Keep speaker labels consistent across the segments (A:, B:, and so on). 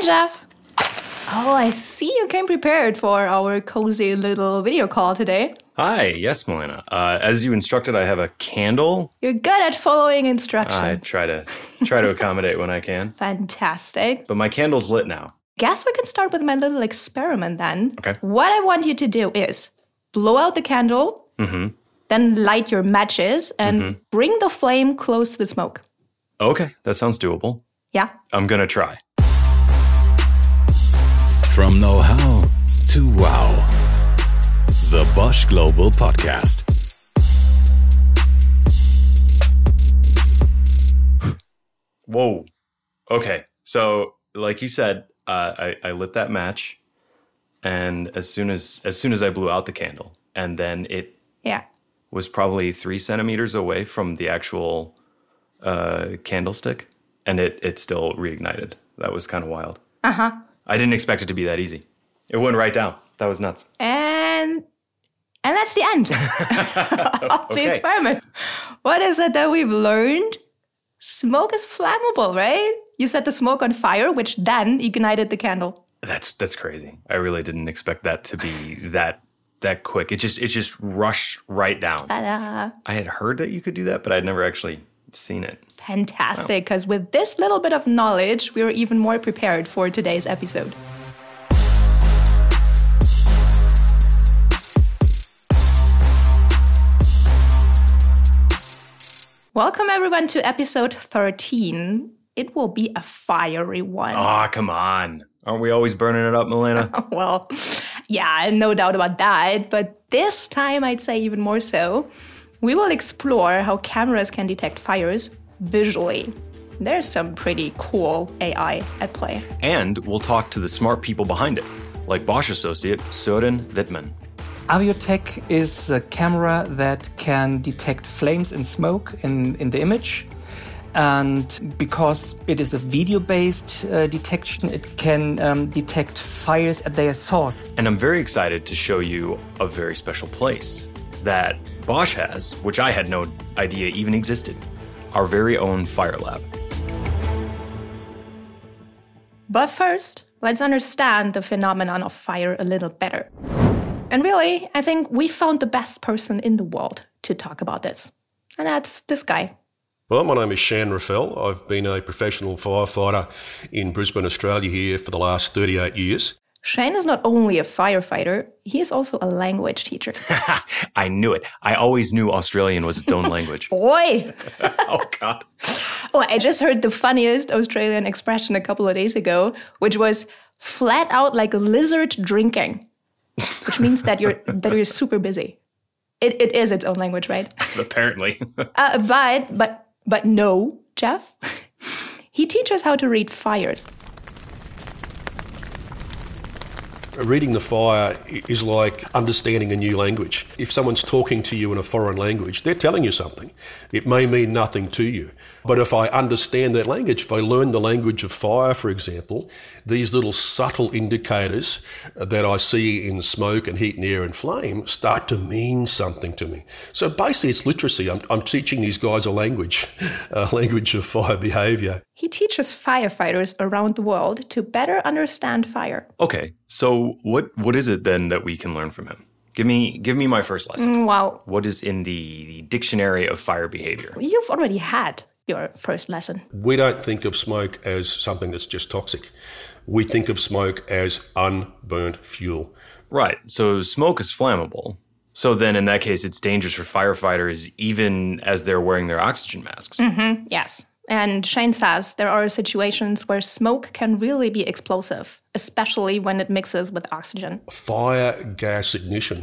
A: Hi, Geoff. Oh, I see you came prepared for our cozy little video call today.
B: Hi, yes, Melena. Uh, as you instructed, I have a candle.
A: You're good at following instructions.
B: I try to try to accommodate when I can.
A: Fantastic.
B: But my candle's lit now.
A: Guess we can start with my little experiment then.
B: Okay.
A: What I want you to do is blow out the candle,
B: Mm-hmm.
A: then light your matches and bring the flame close to the smoke.
B: Okay, that sounds doable.
A: Yeah?
B: I'm gonna try.
C: From know how to wow. The Bosch Global Podcast.
B: Whoa. Okay, so like you said, uh, I, I lit that match, and as soon as as soon as I blew out the candle, and then it
A: Yeah.
B: was probably three centimeters away from the actual uh, candlestick, and it it still reignited. That was kind of wild.
A: Uh huh.
B: I didn't expect it to be that easy. It went right down. That was nuts.
A: And and that's the end of the experiment. What is it that we've learned? Smoke is flammable, right? You set the smoke on fire, which then ignited the candle.
B: That's that's crazy. I really didn't expect that to be that that quick. It just it just rushed right down.
A: Ta-da.
B: I had heard that you could do that, but I'd never actually seen it.
A: Fantastic, because with this little bit of knowledge, we are even more prepared for today's episode. Welcome, everyone, to episode 13. It will be a fiery one.
B: Ah, come on. Aren't we always burning it up, Melena?
A: Well, yeah, no doubt about that. But this time, I'd say even more so. We will explore how cameras can detect fires visually. There's some pretty cool AI at play.
B: and we'll talk to the smart people behind it, like Bosch associate Søren Wittmann.
D: Aviotec is a camera that can detect flames and smoke in, in the image. And because it is a video based uh, detection, it can um, detect fires at their source.
B: And I'm very excited to show you a very special place that Bosch has, which I had no idea even existed. Our very own fire lab.
A: But first, let's understand the phenomenon of fire a little better. And really, I think we found the best person in the world to talk about this. And that's this guy.
E: Well, my name is Shan Raffel. I've been a professional firefighter in Brisbane, Australia here for the last 38 years.
A: Shane is not only a firefighter, he is also a language teacher.
B: I knew it. I always knew Australian was its own language.
A: Boy!
B: oh, God.
A: Oh, I just heard the funniest Australian expression a couple of days ago, which was flat out like a lizard drinking, which means that you're that you're super busy. It, it is its own language, right?
B: Apparently.
A: Uh, but but but no, Geoff. he teaches how to read fires.
E: Reading the fire is like understanding a new language. If someone's talking to you in a foreign language, they're telling you something. It may mean nothing to you. But if I understand that language, if I learn the language of fire, for example, these little subtle indicators that I see in smoke and heat and air and flame start to mean something to me. So basically, it's literacy. I'm, I'm teaching these guys a language, a language of fire behavior.
A: He teaches firefighters around the world to better understand fire.
B: Okay, so what what is it then that we can learn from him? Give me give me my first lesson.
A: Mm, wow,
B: What is in the, the dictionary of fire behavior?
A: you've already had your first lesson.
E: We don't think of smoke as something that's just toxic. We think of smoke as unburnt fuel.
B: Right. So smoke is flammable. So then in that case it's dangerous for firefighters even as they're wearing their oxygen masks.
A: Mm-hmm, yes. And Shane says there are situations where smoke can really be explosive, especially when it mixes with oxygen.
E: Fire gas ignition.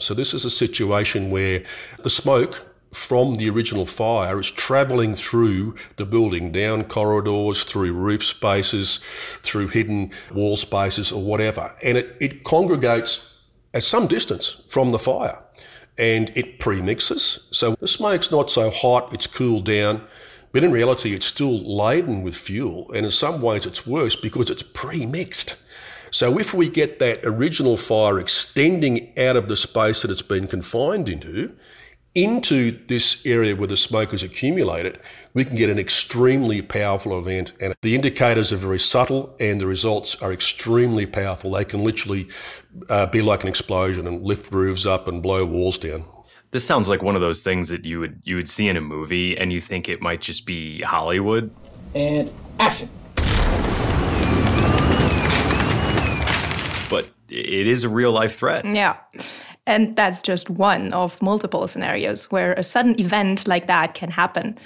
E: So, this is a situation where the smoke from the original fire is traveling through the building, down corridors, through roof spaces, through hidden wall spaces, or whatever. And it, it congregates at some distance from the fire and it premixes. So the smoke's not so hot, it's cooled down, but in reality, it's still laden with fuel. And in some ways, it's worse because it's pre-mixed. So if we get that original fire extending out of the space that it's been confined into, into this area where the smoke is accumulated, we can get an extremely powerful event. And the indicators are very subtle and the results are extremely powerful. They can literally uh, be like an explosion and lift roofs up and blow walls down.
B: This sounds like one of those things that you would you would see in a movie and you think it might just be Hollywood.
D: And action.
B: But it is a real life threat.
A: Yeah. And that's just one of multiple scenarios where a sudden event like that can happen.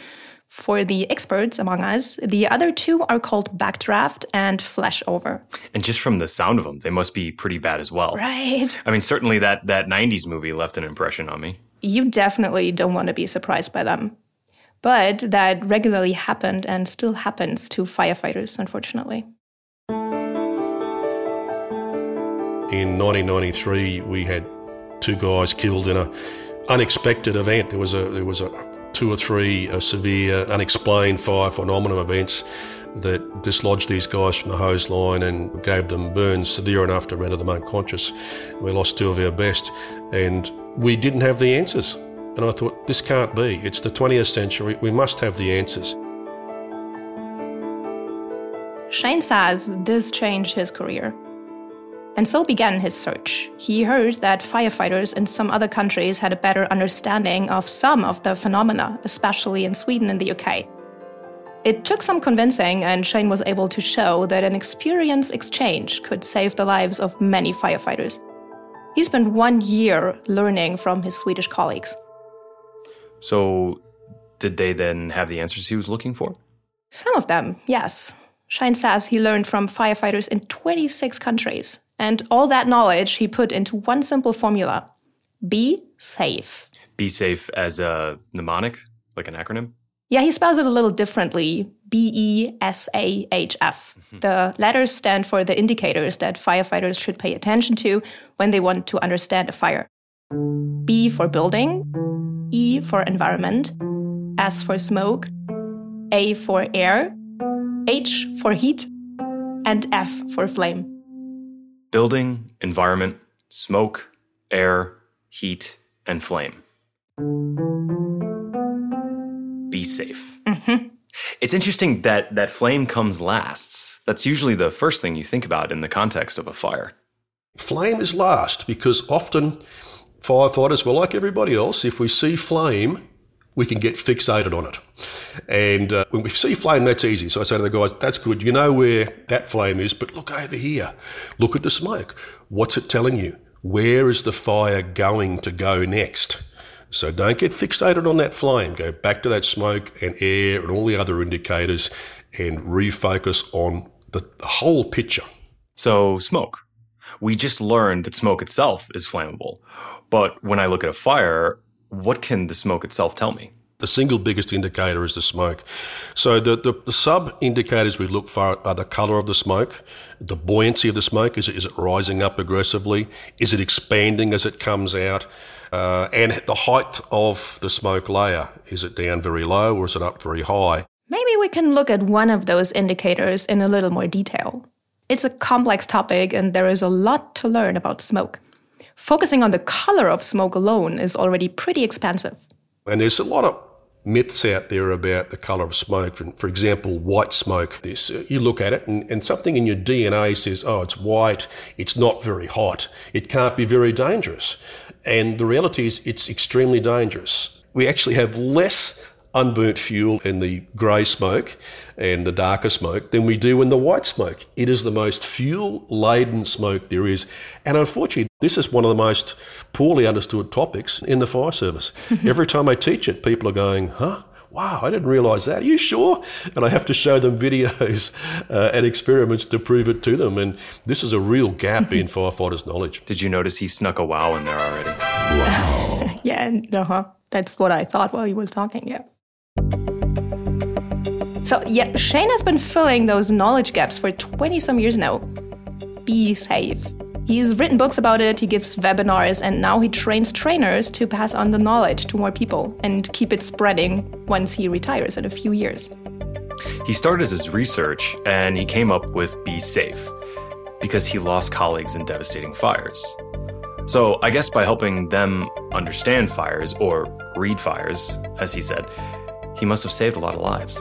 A: For the experts among us, the other two are called backdraft and flashover.
B: And just from the sound of them, they must be pretty bad as well.
A: Right.
B: I mean, certainly that that 90s movie left an impression on me.
A: You definitely don't want to be surprised by them. But that regularly happened and still happens to firefighters, unfortunately.
E: In 1993, we had two guys killed in an unexpected event. There was a there was a two or three uh, severe unexplained fire phenomenon events that dislodged these guys from the hose line and gave them burns severe enough to render them unconscious. We lost two of our best, and we didn't have the answers. And I thought, this can't be. It's the 20th century. We must have the answers.
A: Shane says this changed his career. And so began his search. He heard that firefighters in some other countries had a better understanding of some of the phenomena, especially in Sweden and the UK. It took some convincing, and Shane was able to show that an experience exchange could save the lives of many firefighters. He spent one year learning from his Swedish colleagues.
B: So, did they then have the answers he was looking for?
A: Some of them, yes. Shine says he learned from firefighters in 26 countries, and all that knowledge he put into one simple formula be safe.
B: Be safe as a mnemonic, like an acronym?
A: Yeah, he spells it a little differently B E S A H F. Mm-hmm. The letters stand for the indicators that firefighters should pay attention to when they want to understand a fire. B for building, E for environment, S for smoke, A for air, H for heat, and F for flame.
B: Building, environment, smoke, air, heat, and flame. Be safe. It's interesting that that flame comes last. That's usually the first thing you think about in the context of a fire.
E: Flame is last because often firefighters, well, like everybody else, if we see flame, we can get fixated on it. And uh, when we see flame, that's easy. So I say to the guys, that's good. You know where that flame is, but look over here. Look at the smoke. What's it telling you? Where is the fire going to go next? So don't get fixated on that flame. Go back to that smoke and air and all the other indicators and refocus on the, whole picture.
B: So, smoke. We just learned that smoke itself is flammable. But when I look at a fire, what can the smoke itself tell me?
E: The single biggest indicator is the smoke. So the, the, the sub indicators we look for are the colour of the smoke, the buoyancy of the smoke. Is it, is it rising up aggressively? Is it expanding as it comes out? Uh, and the height of the smoke layer. Is it down very low or is it up very high?
A: Maybe we can look at one of those indicators in a little more detail. It's a complex topic, and there is a lot to learn about smoke. Focusing on the color of smoke alone is already pretty expensive.
E: And there's a lot of myths out there about the colour of smoke. For, for example, white smoke. This uh, you look at it, and, and something in your DNA says, "Oh, it's white. It's not very hot. It can't be very dangerous." And the reality is, it's extremely dangerous. We actually have less unburnt fuel in the grey smoke and the darker smoke than we do in the white smoke. It is the most fuel laden smoke there is. And unfortunately, this is one of the most poorly understood topics in the fire service. Every time I teach it, people are going, huh? Wow, I didn't realize that. Are you sure? And I have to show them videos uh, and experiments to prove it to them. And this is a real gap in firefighters' knowledge.
B: Did you notice he snuck a wow in there already? Wow.
A: yeah, no, huh? That's what I thought while he was talking, yeah. So, yeah, Shane has been filling those knowledge gaps for 20 some years now. Be safe. He's written books about it, he gives webinars, and now he trains trainers to pass on the knowledge to more people and keep it spreading once he retires in a few years.
B: He started his research and he came up with Be Safe because he lost colleagues in devastating fires. So I guess by helping them understand fires, or read fires, as he said, he must have saved a lot of lives.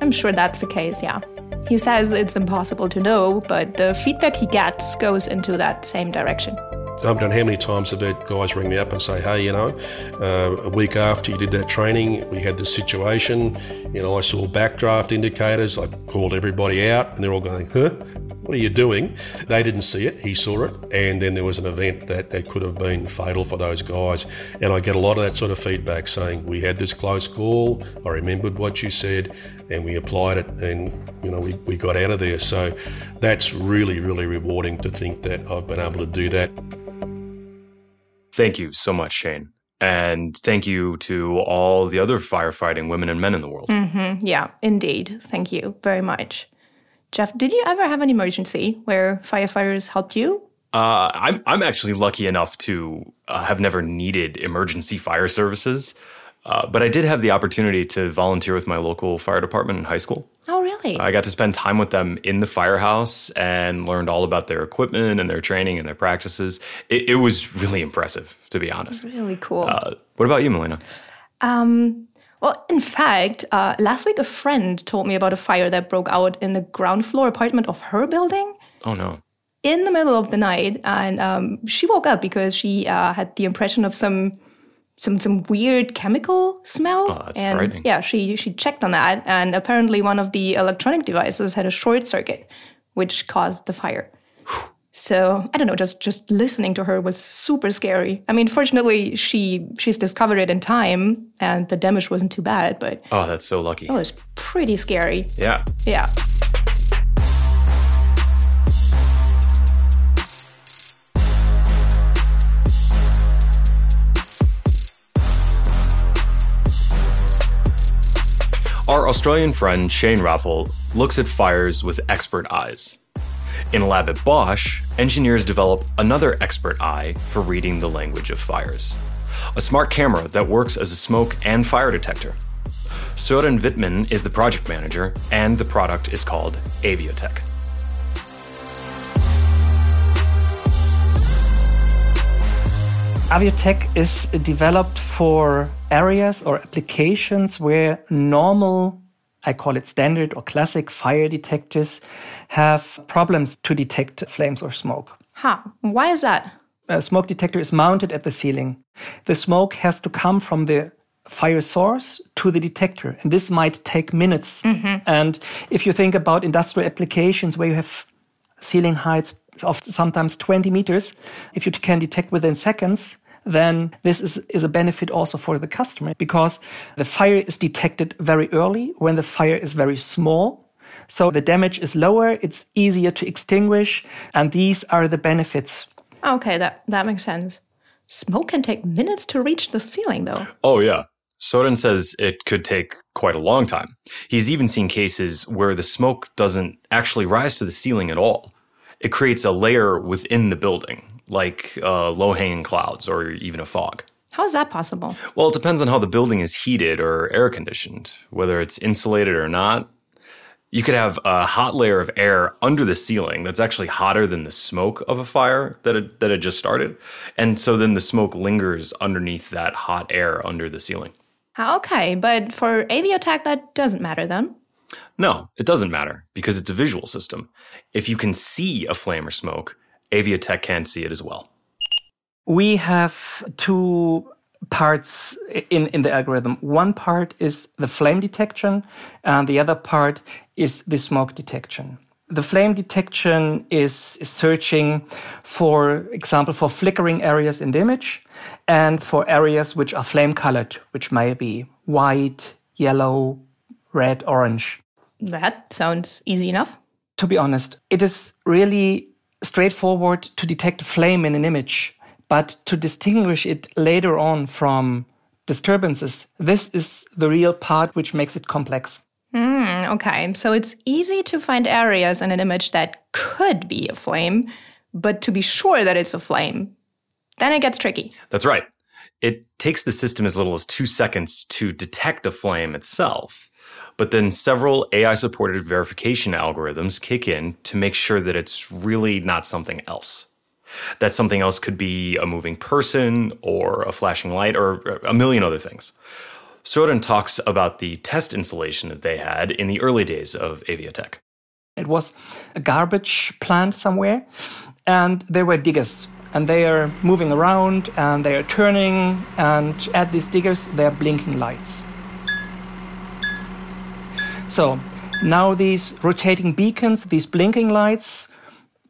A: I'm sure that's the case, yeah. He says it's impossible to know, but the feedback he gets goes into that same direction.
E: I don't know how many times I've had guys ring me up and say, hey, you know, uh, a week after you did that training, we had this situation. You know, I saw backdraft indicators. I called everybody out, and they're all going, huh? What are you doing? They didn't see it, he saw it, and then there was an event that, that could have been fatal for those guys. And I get a lot of that sort of feedback saying, We had this close call, I remembered what you said, and we applied it, and you know, we, we got out of there. So that's really, really rewarding to think that I've been able to do that.
B: Thank you so much, Shane. And thank you to all the other firefighting women and men in the world.
A: Mm-hmm. Yeah, indeed. Thank you very much. Geoff, did you ever have an emergency where firefighters helped you?
B: Uh, I'm I'm actually lucky enough to uh, have never needed emergency fire services, uh, but I did have the opportunity to volunteer with my local fire department in high school.
A: Oh, really?
B: I got to spend time with them in the firehouse and learned all about their equipment and their training and their practices. It, it was really impressive, to be honest.
A: Really cool.
B: Uh, what about you, Melena?
A: Um, well, in fact, uh, last week a friend told me about a fire that broke out in the ground floor apartment of her building
B: Oh no.
A: in the middle of the night, and um, she woke up because she uh, had the impression of some some some weird chemical smell.
B: Oh, that's
A: and
B: frightening.
A: yeah, she she checked on that, and apparently one of the electronic devices had a short circuit, which caused the fire. So I don't know, just just listening to her was super scary. I mean, fortunately, she she's discovered it in time, and the damage wasn't too bad, but
B: Oh, that's so lucky.
A: it was pretty scary.
B: Yeah.
A: Yeah.
B: Our Australian friend Shane Raffel looks at fires with expert eyes. In a lab at Bosch, engineers develop another expert eye for reading the language of fires. A smart camera that works as a smoke and fire detector. Soren Wittmann is the project manager, and the product is called Aviotec.
D: Aviotec is developed for areas or applications where normal, I call it standard or classic fire detectors, have problems to detect flames or smoke.
A: Huh. Why is that?
D: A smoke detector is mounted at the ceiling. The smoke has to come from the fire source to the detector, and this might take minutes. Mm-hmm. And if you think about industrial applications where you have ceiling heights of sometimes 20 meters, if you can detect within seconds, then this is, is a benefit also for the customer because the fire is detected very early when the fire is very small. So the damage is lower, it's easier to extinguish, and these are the benefits.
A: Okay, that that makes sense. Smoke can take minutes to reach the ceiling, though.
B: Oh, yeah. Soren says it could take quite a long time. He's even seen cases where the smoke doesn't actually rise to the ceiling at all. It creates a layer within the building, like uh, low hanging clouds or even a fog.
A: How is that possible?
B: Well, it depends on how the building is heated or air conditioned, whether it's insulated or not. You could have a hot layer of air under the ceiling that's actually hotter than the smoke of a fire that had, that had just started. And so then the smoke lingers underneath that hot air under the ceiling.
A: Okay, but for Aviotec, that doesn't matter then.
B: No, it doesn't matter because it's a visual system. If you can see a flame or smoke, Aviotec can see it as well.
D: We have two parts in, in the algorithm. One part is the flame detection, and the other part is the smoke detection. The flame detection is, is searching, for example, for flickering areas in the image and for areas which are flame colored, which may be white, yellow, red, orange.
A: That sounds easy enough.
D: To be honest, it is really straightforward to detect a flame in an image, but to distinguish it later on from disturbances, this is the real part which makes it complex.
A: Mm, okay, so it's easy to find areas in an image that could be a flame, but to be sure that it's a flame, then it gets tricky.
B: That's right. It takes the system as little as two seconds to detect a flame itself. But then several AI supported verification algorithms kick in to make sure that it's really not something else. That something else could be a moving person or a flashing light or a million other things. Søren talks about the test installation that they had in the early days of Aviotec.
D: It was a garbage plant somewhere, and there were diggers, and they are moving around and they are turning, and at these diggers, there are blinking lights. So now these rotating beacons, these blinking lights,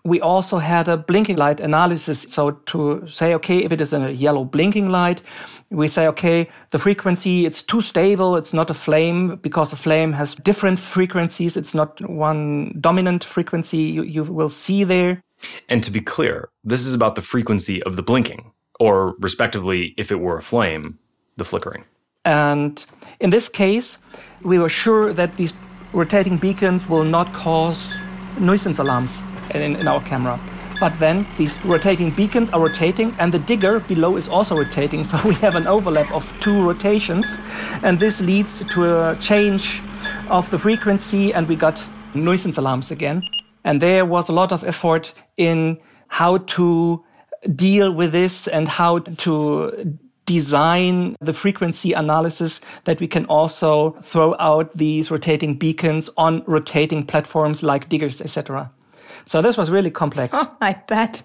D: we also had a blinking light analysis. So to say, okay, if it is a yellow blinking light, we say, okay, the frequency, it's too stable. It's not a flame because a flame has different frequencies. It's not one dominant frequency you, you will see there.
B: And to be clear, this is about the frequency of the blinking, or respectively, if it were a flame, the flickering.
D: And in this case, we were sure that these rotating beacons will not cause nuisance alarms in, in our camera. But then these rotating beacons are rotating, and the digger below is also rotating. So we have an overlap of two rotations, and this leads to a change of the frequency, and we got nuisance alarms again. And there was a lot of effort in how to deal with this and how to design the frequency analysis that we can also throw out these rotating beacons on rotating platforms like diggers, etc. So this was really complex.
A: Oh, I bet.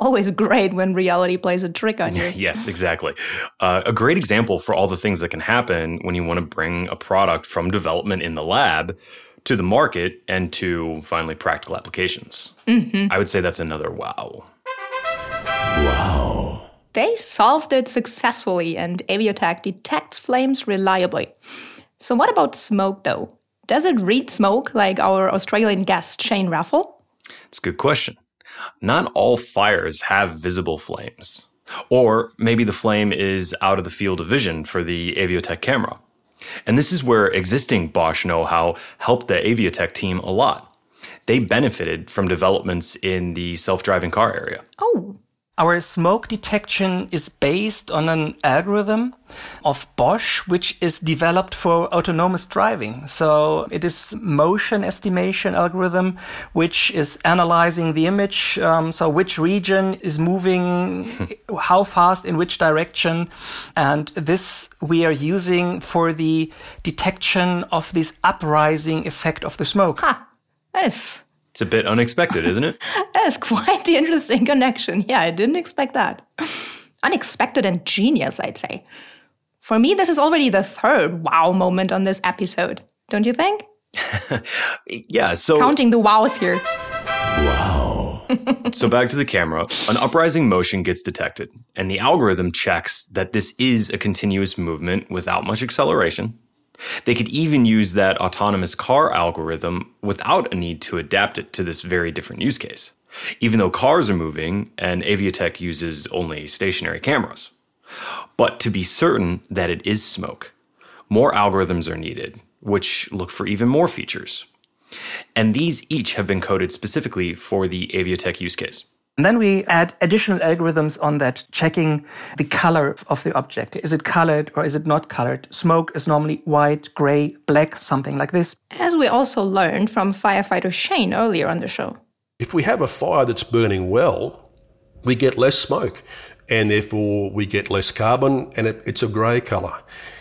A: Always great when reality plays a trick on you.
B: yes, exactly. Uh, a great example for all the things that can happen when you want to bring a product from development in the lab to the market and to finally practical applications. Mm-hmm. I would say that's another wow.
C: Wow.
A: They solved it successfully, and Aviotec detects flames reliably. So, what about smoke, though? Does it read smoke like our Australian guest Shane Raffel?
B: It's a good question. Not all fires have visible flames. Or maybe the flame is out of the field of vision for the Aviotec camera. And this is where existing Bosch know how helped the Aviotec team a lot. They benefited from developments in the self driving car area.
A: Oh,
D: Our smoke detection is based on an algorithm of Bosch, which is developed for autonomous driving. So it is motion estimation algorithm, which is analyzing the image. Um, so which region is moving, how fast, in which direction. And this we are using for the detection of this uprising effect of the smoke.
A: ha! That is,
B: It's a bit unexpected, isn't it?
A: that is quite the interesting connection. Yeah, I didn't expect that. Unexpected and genius, I'd say. For me, this is already the third wow moment on this episode. Don't you think?
B: yeah, so
A: Counting the wows here. Wow.
B: so back to the camera, an uprising motion gets detected, and the algorithm checks that this is a continuous movement without much acceleration. They could even use that autonomous car algorithm without a need to adapt it to this very different use case, even though cars are moving and Aviotec uses only stationary cameras. But to be certain that it is smoke, more algorithms are needed, which look for even more features. And these each have been coded specifically for the Aviotec use case.
D: And then we add additional algorithms on that, checking the color of the object. Is it colored or is it not colored? Smoke is normally white, gray, black, something like this.
A: As we also learned from firefighter Shane earlier on the show.
E: If we have a fire that's burning well, we get less smoke and therefore we get less carbon and it, it's a grey colour.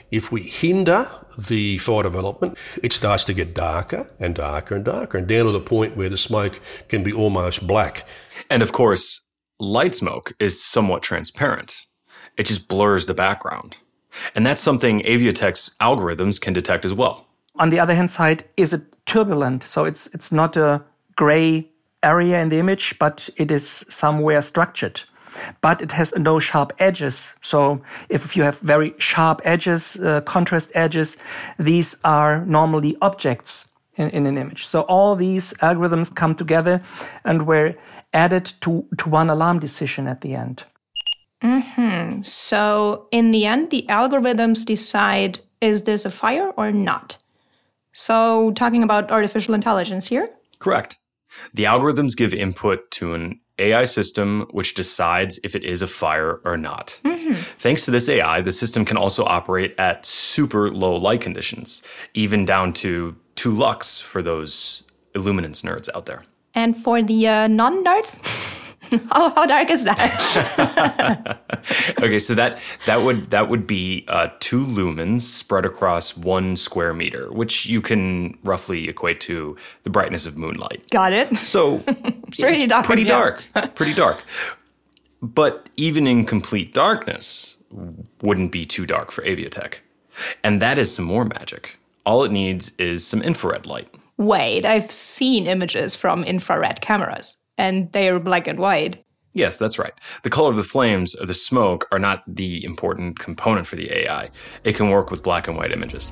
E: If we hinder the fire development, it starts to get darker and darker and darker and down to the point where the smoke can be almost black.
B: And of course, light smoke is somewhat transparent. It just blurs the background. And that's something Aviotec's algorithms can detect as well.
D: On the other hand side, is it turbulent? So it's, it's not a gray area in the image, but it is somewhere structured. But it has no sharp edges. So if you have very sharp edges, uh, contrast edges, these are normally objects in, in an image. So all these algorithms come together and were added to, to one alarm decision at the end. Mm-hmm.
A: So, in the end, the algorithms decide is this a fire or not? So, talking about artificial intelligence here?
B: Correct. The algorithms give input to an AI system which decides if it is a fire or not. Thanks to this AI, the system can also operate at super low light conditions, even down to 2 lux for those illuminance nerds out there.
A: And for the uh, non nerds, Oh, how dark is that?
B: okay, so that that would that would be uh, two lumens spread across one square meter, which you can roughly equate to the brightness of moonlight.
A: Got it.
B: So
A: Pretty dark,
B: Pretty
A: yeah.
B: dark. pretty dark. But even in complete darkness, wouldn't be too dark for Aviotec. And that is some more magic. All it needs is some infrared light.
A: Wait, I've seen images from infrared cameras, and they're black and white.
B: Yes, that's right. The color of the flames or the smoke are not the important component for the AI. It can work with black and white images.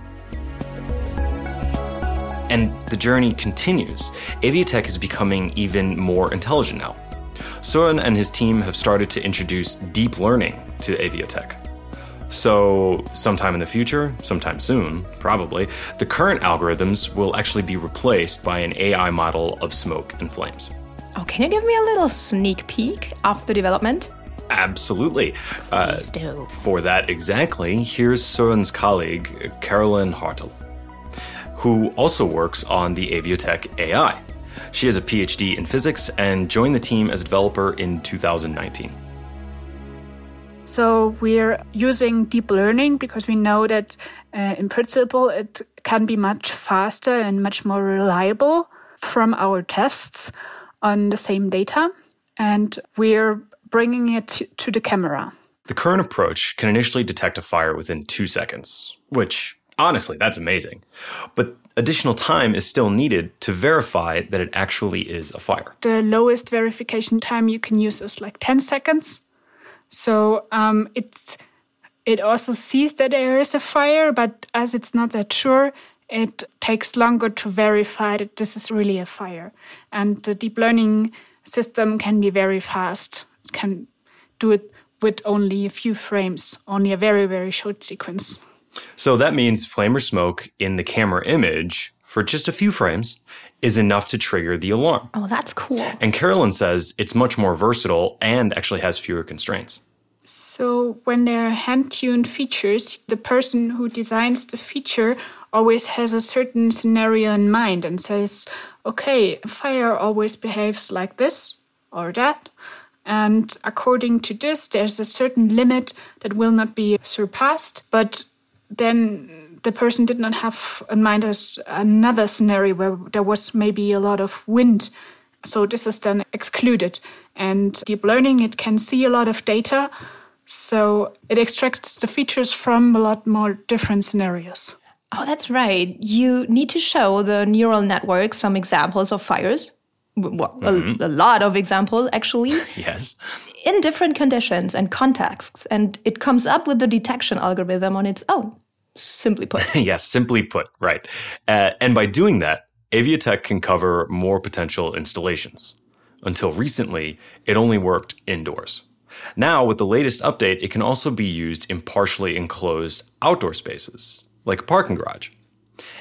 B: And the journey continues. Aviotec is becoming even more intelligent now. Soren and his team have started to introduce deep learning to Aviotec. So, sometime in the future, sometime soon, probably, the current algorithms will actually be replaced by an AI model of smoke and flames.
A: Oh, can you give me a little sneak peek of the development?
B: Absolutely. Uh,
A: Please do.
B: For that exactly, here's Soren's colleague, Carolyn Hartl, who also works on the Aviotec AI. She has a PhD in physics and joined the team as a developer in 2019.
F: So we're using deep learning because we know that uh, in principle it can be much faster and much more reliable from our tests on the same data. And we're bringing it to, the camera.
B: The current approach can initially detect a fire within two seconds, which honestly, that's amazing. But additional time is still needed to verify that it actually is a fire.
F: The lowest verification time you can use is like 10 seconds. So um, it's it also sees that there is a fire, but as it's not that sure, it takes longer to verify that this is really a fire. And the deep learning system can be very fast. It can do it with only a few frames, only a very, very short sequence.
B: So that means flame or smoke in the camera image for just a few frames is enough to trigger the alarm.
A: Oh, that's cool.
B: And Carolyn says it's much more versatile and actually has fewer constraints.
F: So when there are hand-tuned features, the person who designs the feature always has a certain scenario in mind and says, okay, fire always behaves like this or that. And according to this, there's a certain limit that will not be surpassed. But then the person did not have in mind as another scenario where there was maybe a lot of wind. So this is then excluded. And deep learning, it can see a lot of data. So it extracts the features from a lot more different scenarios.
A: Oh, that's right. You need to show the neural network some examples of fires. Well, a, a lot of examples, actually,
B: Yes.
A: in different conditions and contexts. And it comes up with the detection algorithm on its own, simply put.
B: yes, simply put, right. Uh, and by doing that, Aviotec can cover more potential installations. Until recently, it only worked indoors. Now, with the latest update, it can also be used in partially enclosed outdoor spaces, like a parking garage.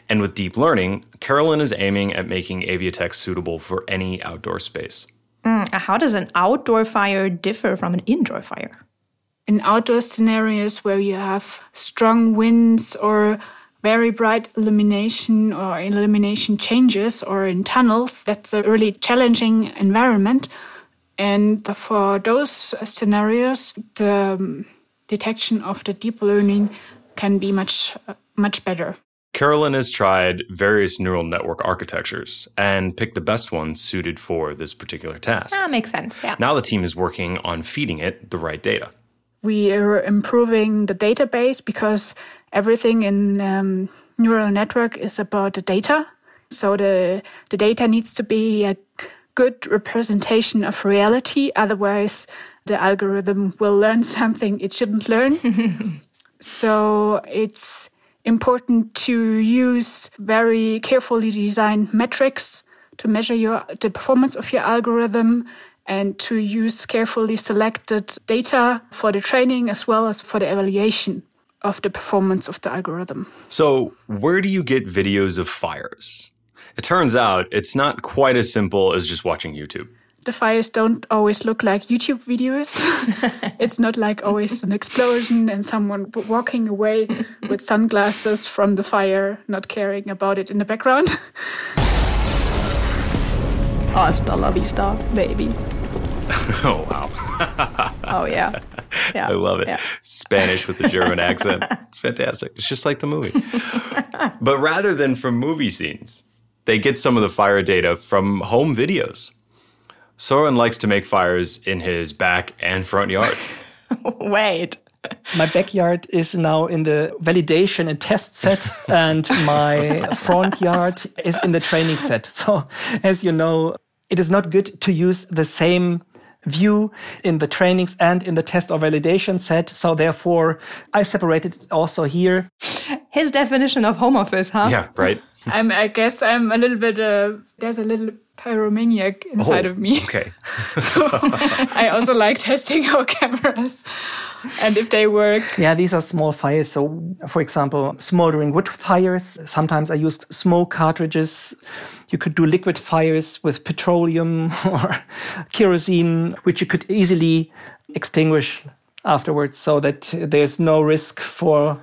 B: And with deep learning, Carolyn is aiming at making Aviotec suitable for any outdoor space.
A: How does an outdoor fire differ from an indoor fire?
F: In outdoor scenarios where you have strong winds or very bright illumination or illumination changes or in tunnels, that's a really challenging environment. And for those scenarios, the um, detection of the deep learning can be much, uh, much better.
B: Carolyn has tried various neural network architectures and picked the best one suited for this particular task.
A: That makes sense, yeah.
B: Now the team is working on feeding it the right data.
F: we are improving the database because everything in um, neural network is about the data. So the the data needs to be a good representation of reality. Otherwise, the algorithm will learn something it shouldn't learn. so it's important to use very carefully designed metrics to measure your the performance of your algorithm and to use carefully selected data for the training as well as for the evaluation of the performance of the algorithm.
B: So, where do you get videos of fires? It turns out it's not quite as simple as just watching YouTube.
F: The fires don't always look like YouTube videos. it's not like always an explosion and someone walking away with sunglasses from the fire, not caring about it in the background.
A: Hasta la vista, baby.
B: Oh, wow.
A: Oh yeah, yeah.
B: I love it.
A: Yeah.
B: Spanish with a German accent. It's fantastic. It's just like the movie. but rather than from movie scenes, they get some of the fire data from home videos. Soren likes to make fires in his back and front yard.
A: Wait.
D: My backyard is now in the validation and test set, and my front yard is in the training set. So, as you know, it is not good to use the same view in the trainings and in the test or validation set. So, therefore, I separated it also here.
A: His definition of home office, huh?
B: yeah, right?
F: I'm, I guess I'm a little bit, uh, there's a little pyromaniac inside
B: Oh,
F: of me.
B: Okay.
F: so I also like testing our cameras and if they work.
D: Yeah, these are small fires. So, for example, smoldering wood fires. Sometimes I used smoke cartridges. You could do liquid fires with petroleum or kerosene, which you could easily extinguish afterwards so that there's no risk for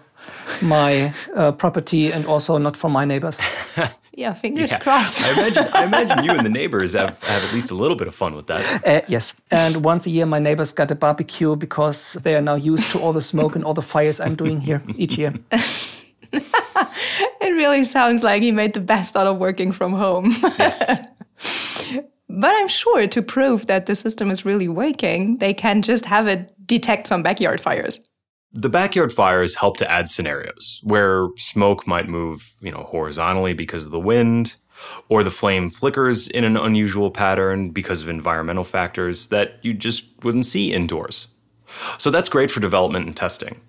D: my uh, property and also not for my neighbors.
A: Yeah, fingers
B: Yeah.
A: crossed.
B: I imagine, I imagine you and the neighbors have, have at least a little bit of fun with that.
D: Uh, yes. And once a year, my neighbors got a barbecue because they are now used to all the smoke and all the fires I'm doing here each year.
A: It really sounds like he made the best out of working from home.
B: Yes.
A: But I'm sure to prove that the system is really working, they can just have it detect some backyard fires.
B: The backyard fires help to add scenarios where smoke might move, you know, horizontally because of the wind, or the flame flickers in an unusual pattern because of environmental factors that you just wouldn't see indoors. So that's great for development and testing.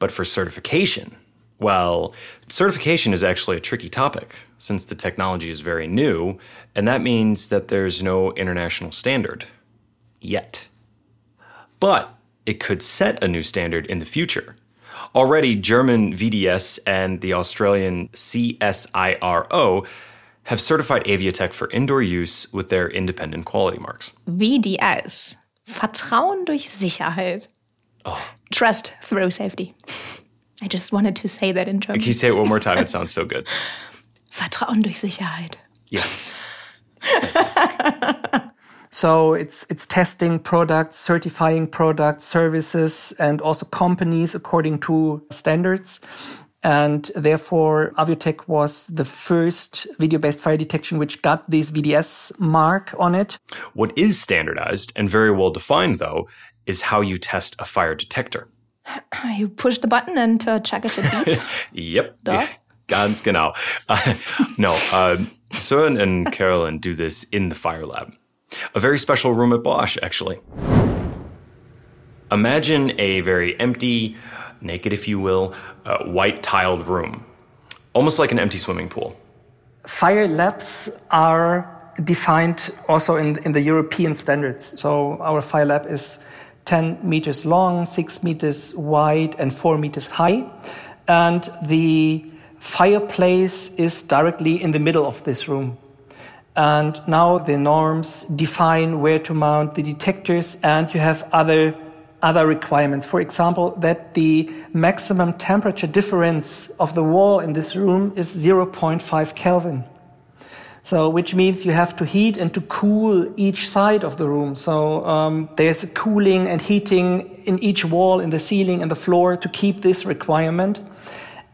B: But for certification, well, certification is actually a tricky topic since the technology is very new, and that means that there's no international standard yet but it could set a new standard in the future. Already, German VDS and the Australian CSIRO have certified Aviotec for indoor use with their independent quality marks.
A: VDS. Vertrauen durch Sicherheit. Oh. Trust through safety. I just wanted to say that in German.
B: Can you say it one more time? It sounds so good.
A: Vertrauen durch Sicherheit.
B: Yes.
D: So it's it's testing products, certifying products, services, and also companies according to standards. And therefore, Aviotec was the first video-based fire detection which got this VDS mark on it.
B: What is standardized and very well defined, though, is how you test a fire detector.
A: You push the button and uh, check if it beeps.
B: Yep.
A: Duh.
B: Ganz genau. Uh, no, um, Søren and Carolyn do this in the fire lab. A very special room at Bosch, actually. Imagine a very empty, naked, if you will, uh, white tiled room, almost like an empty swimming pool.
D: Fire labs are defined also in, in the European standards. So our fire lab is 10 meters long, 6 meters wide, and 4 meters high. And the fireplace is directly in the middle of this room. And now the norms define where to mount the detectors, and you have other other requirements. For example, that the maximum temperature difference of the wall in this room is 0.5 Kelvin. So, which means you have to heat and to cool each side of the room. So, um, there's cooling and heating in each wall, in the ceiling, and the floor to keep this requirement.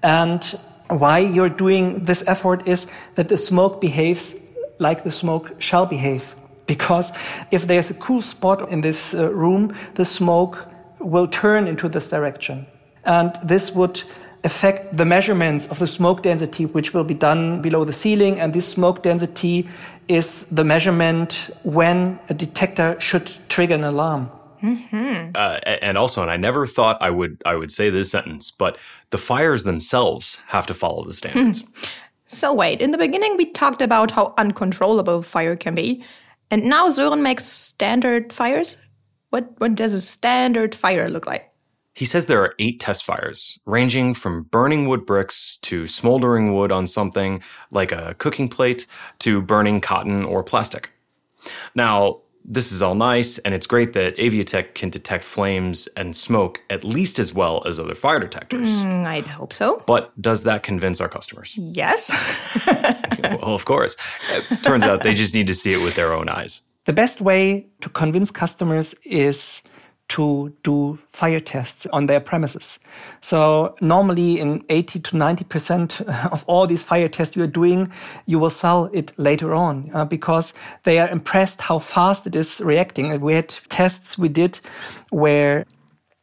D: And why you're doing this effort is that the smoke behaves like the smoke shall behave. Because if there's a cool spot in this uh, room, the smoke will turn into this direction. And this would affect the measurements of the smoke density, which will be done below the ceiling. And this smoke density is the measurement when a detector should trigger an alarm.
B: Uh, and also, and I never thought I would I would say this sentence, but the fires themselves have to follow the standards.
A: So wait, in the beginning we talked about how uncontrollable fire can be, and now Sören makes standard fires. What what does a standard fire look like?
B: He says there are eight test fires, ranging from burning wood bricks to smoldering wood on something like a cooking plate to burning cotton or plastic. Now, this is all nice, and it's great that Aviotec can detect flames and smoke at least as well as other fire detectors.
A: Mm, I'd hope so.
B: But does that convince our customers?
A: Yes.
B: well, of course. It turns out they just need to see it with their own eyes.
D: The best way to convince customers is to do fire tests on their premises. So normally in 80 to 90% of all these fire tests you're doing, you will sell it later on uh, because they are impressed how fast it is reacting. We had tests we did where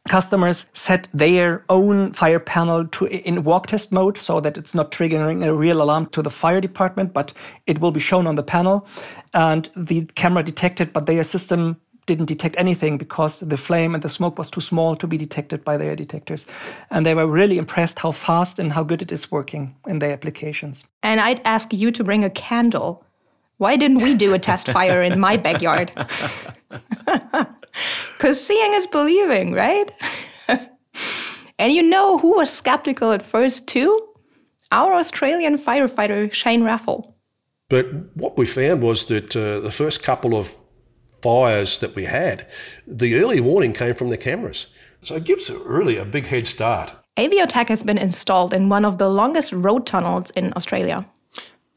D: customers set their own fire panel to in walk test mode so that it's not triggering a real alarm to the fire department, but it will be shown on the panel and the camera detected, but their system didn't detect anything because the flame and the smoke was too small to be detected by their detectors. And they were really impressed how fast and how good it is working in their applications.
A: And I'd ask you to bring a candle. Why didn't we do a test fire in my backyard? Because seeing is believing, right? and you know who was skeptical at first, too? Our Australian firefighter, Shan Raffel.
E: But what we found was that uh, the first couple of fires that we had, the early warning came from the cameras. So it gives really a big head start.
A: Aviotec has been installed in one of the longest road tunnels in Australia.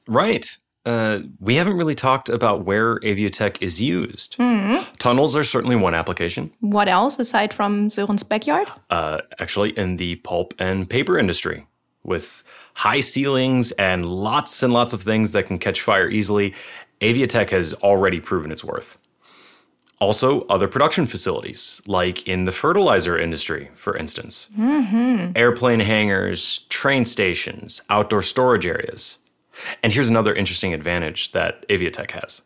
B: Right. Uh, we haven't really talked about where Aviotec is used. Mm-hmm. Tunnels are certainly one application.
A: What else aside from Sören's backyard?
B: Uh, actually, in the pulp and paper industry, with high ceilings and lots and lots of things that can catch fire easily, Aviotec has already proven its worth. Also, other production facilities, like in the fertilizer industry, for instance, mm-hmm. airplane hangars, train stations, outdoor storage areas. And here's another interesting advantage that Aviotec has.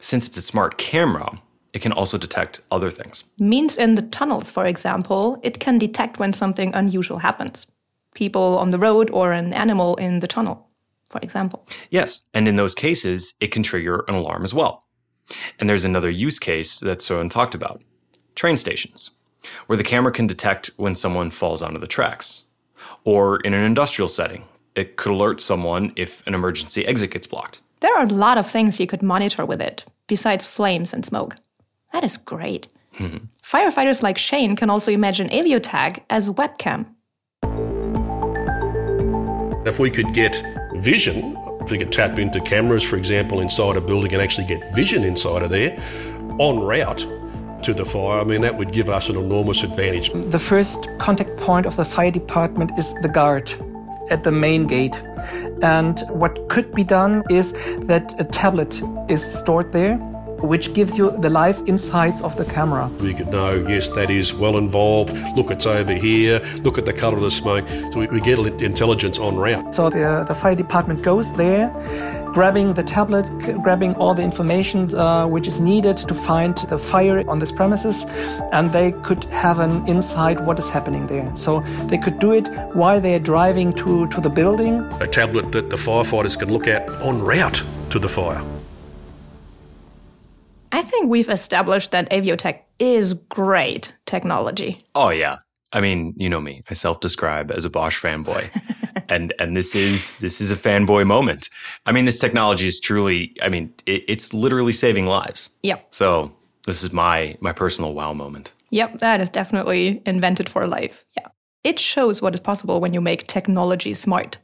B: Since it's a smart camera, it can also detect other things.
A: Means in the tunnels, for example, it can detect when something unusual happens. People on the road or an animal in the tunnel, for example.
B: Yes, and in those cases, it can trigger an alarm as well. And there's another use case that Sören talked about train stations, where the camera can detect when someone falls onto the tracks. Or in an industrial setting, it could alert someone if an emergency exit gets blocked.
A: There are a lot of things you could monitor with it, besides flames and smoke. That is great. Mm-hmm. Firefighters like Shan can also imagine Aviotec as a webcam.
E: If we could get vision, if we could tap into cameras, for example, inside a building and actually get vision inside of there, on route to the fire, I mean, that would give us an enormous advantage.
D: The first contact point of the fire department is the guard at the main gate. And what could be done is that a tablet is stored there which gives you the live insights of the camera.
E: We could know, yes, that is well involved. Look, it's over here. Look at the colour of the smoke. So we, we get intelligence on route.
D: So the, the fire department goes there grabbing the tablet, grabbing all the information uh, which is needed to find the fire on this premises, and they could have an insight what is happening there. So they could do it while they are driving to, to the building.
E: A tablet that the firefighters can look at on route to the fire.
A: I think we've established that Aviotec is great technology.
B: Oh yeah. I mean, you know me. I self-describe as a Bosch fanboy. and and this is this is a fanboy moment. I mean, this technology is truly I mean, it, it's literally saving lives.
A: Yep.
B: So, this is my my personal wow moment.
A: Yep, that is definitely invented for life. Yeah. It shows what is possible when you make technology smart.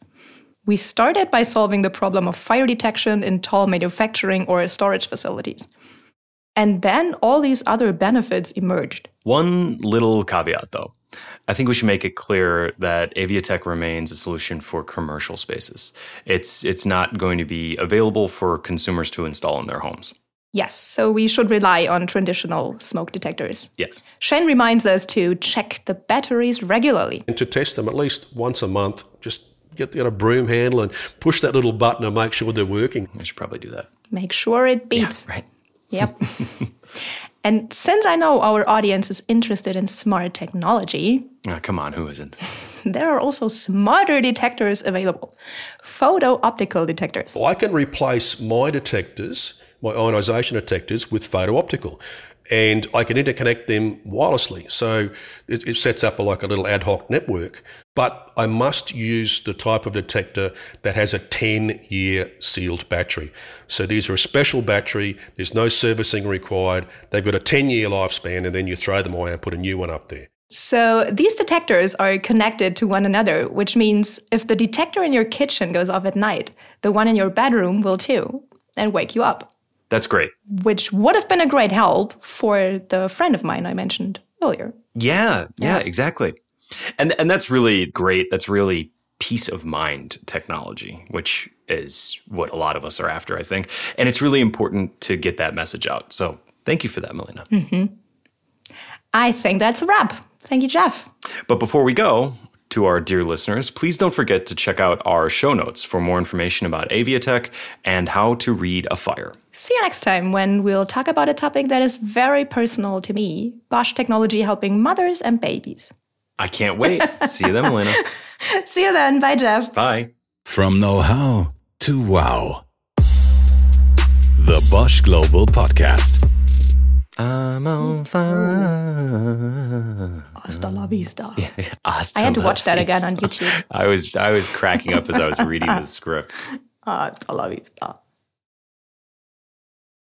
A: We started by solving the problem of fire detection in tall manufacturing or storage facilities. And then all these other benefits emerged.
B: One little caveat, though. I think we should make it clear that Aviotec remains a solution for commercial spaces. It's it's not going to be available for consumers to install in their homes.
A: Yes, so we should rely on traditional smoke detectors.
B: Yes.
A: Shan reminds us to check the batteries regularly.
E: And to test them at least once a month, just get a broom handle and push that little button and make sure they're working.
B: I should probably do that.
A: Make sure it beeps.
B: Yeah, right.
A: Yep. and since I know our audience is interested in smart technology.
B: Oh, come on, who isn't?
A: There are also smarter detectors available photo optical detectors.
E: I can replace my detectors, my ionization detectors, with photo optical and I can interconnect them wirelessly. So it, it, sets up a, like a little ad hoc network. But I must use the type of detector that has a 10 year sealed battery. So these are a special battery, there's no servicing required. They've got a 10 year lifespan, and then you throw them away and put a new one up there.
A: So these detectors are connected to one another, which means if the detector in your kitchen goes off at night, the one in your bedroom will too, and wake you up.
B: That's great.
A: which would have been a great help for the friend of mine I mentioned earlier.
B: Yeah, yeah,
A: Yeah.
B: exactly. And and that's really great. That's really peace of mind technology, which is what a lot of us are after, I think. And it's really important to get that message out. So thank you for that, Melena. Mm-hmm.
A: I think that's a wrap. Thank you, Geoff.
B: But before we go, to our dear listeners, please don't forget to check out our show notes for more information about Aviotec and how to read a fire.
A: See you next time when we'll talk about a topic that is very personal to me Bosch technology helping mothers and babies.
B: I can't wait. See you then, Melena.
A: See you then. Bye, Geoff.
B: Bye.
C: From know how to wow. The Bosch Global Podcast.
B: I'm on fire.
A: Hasta la vista.
B: Hasta
A: I had to watch that again on YouTube.
B: I was I was cracking up as I was reading the script.
A: Hasta la vista.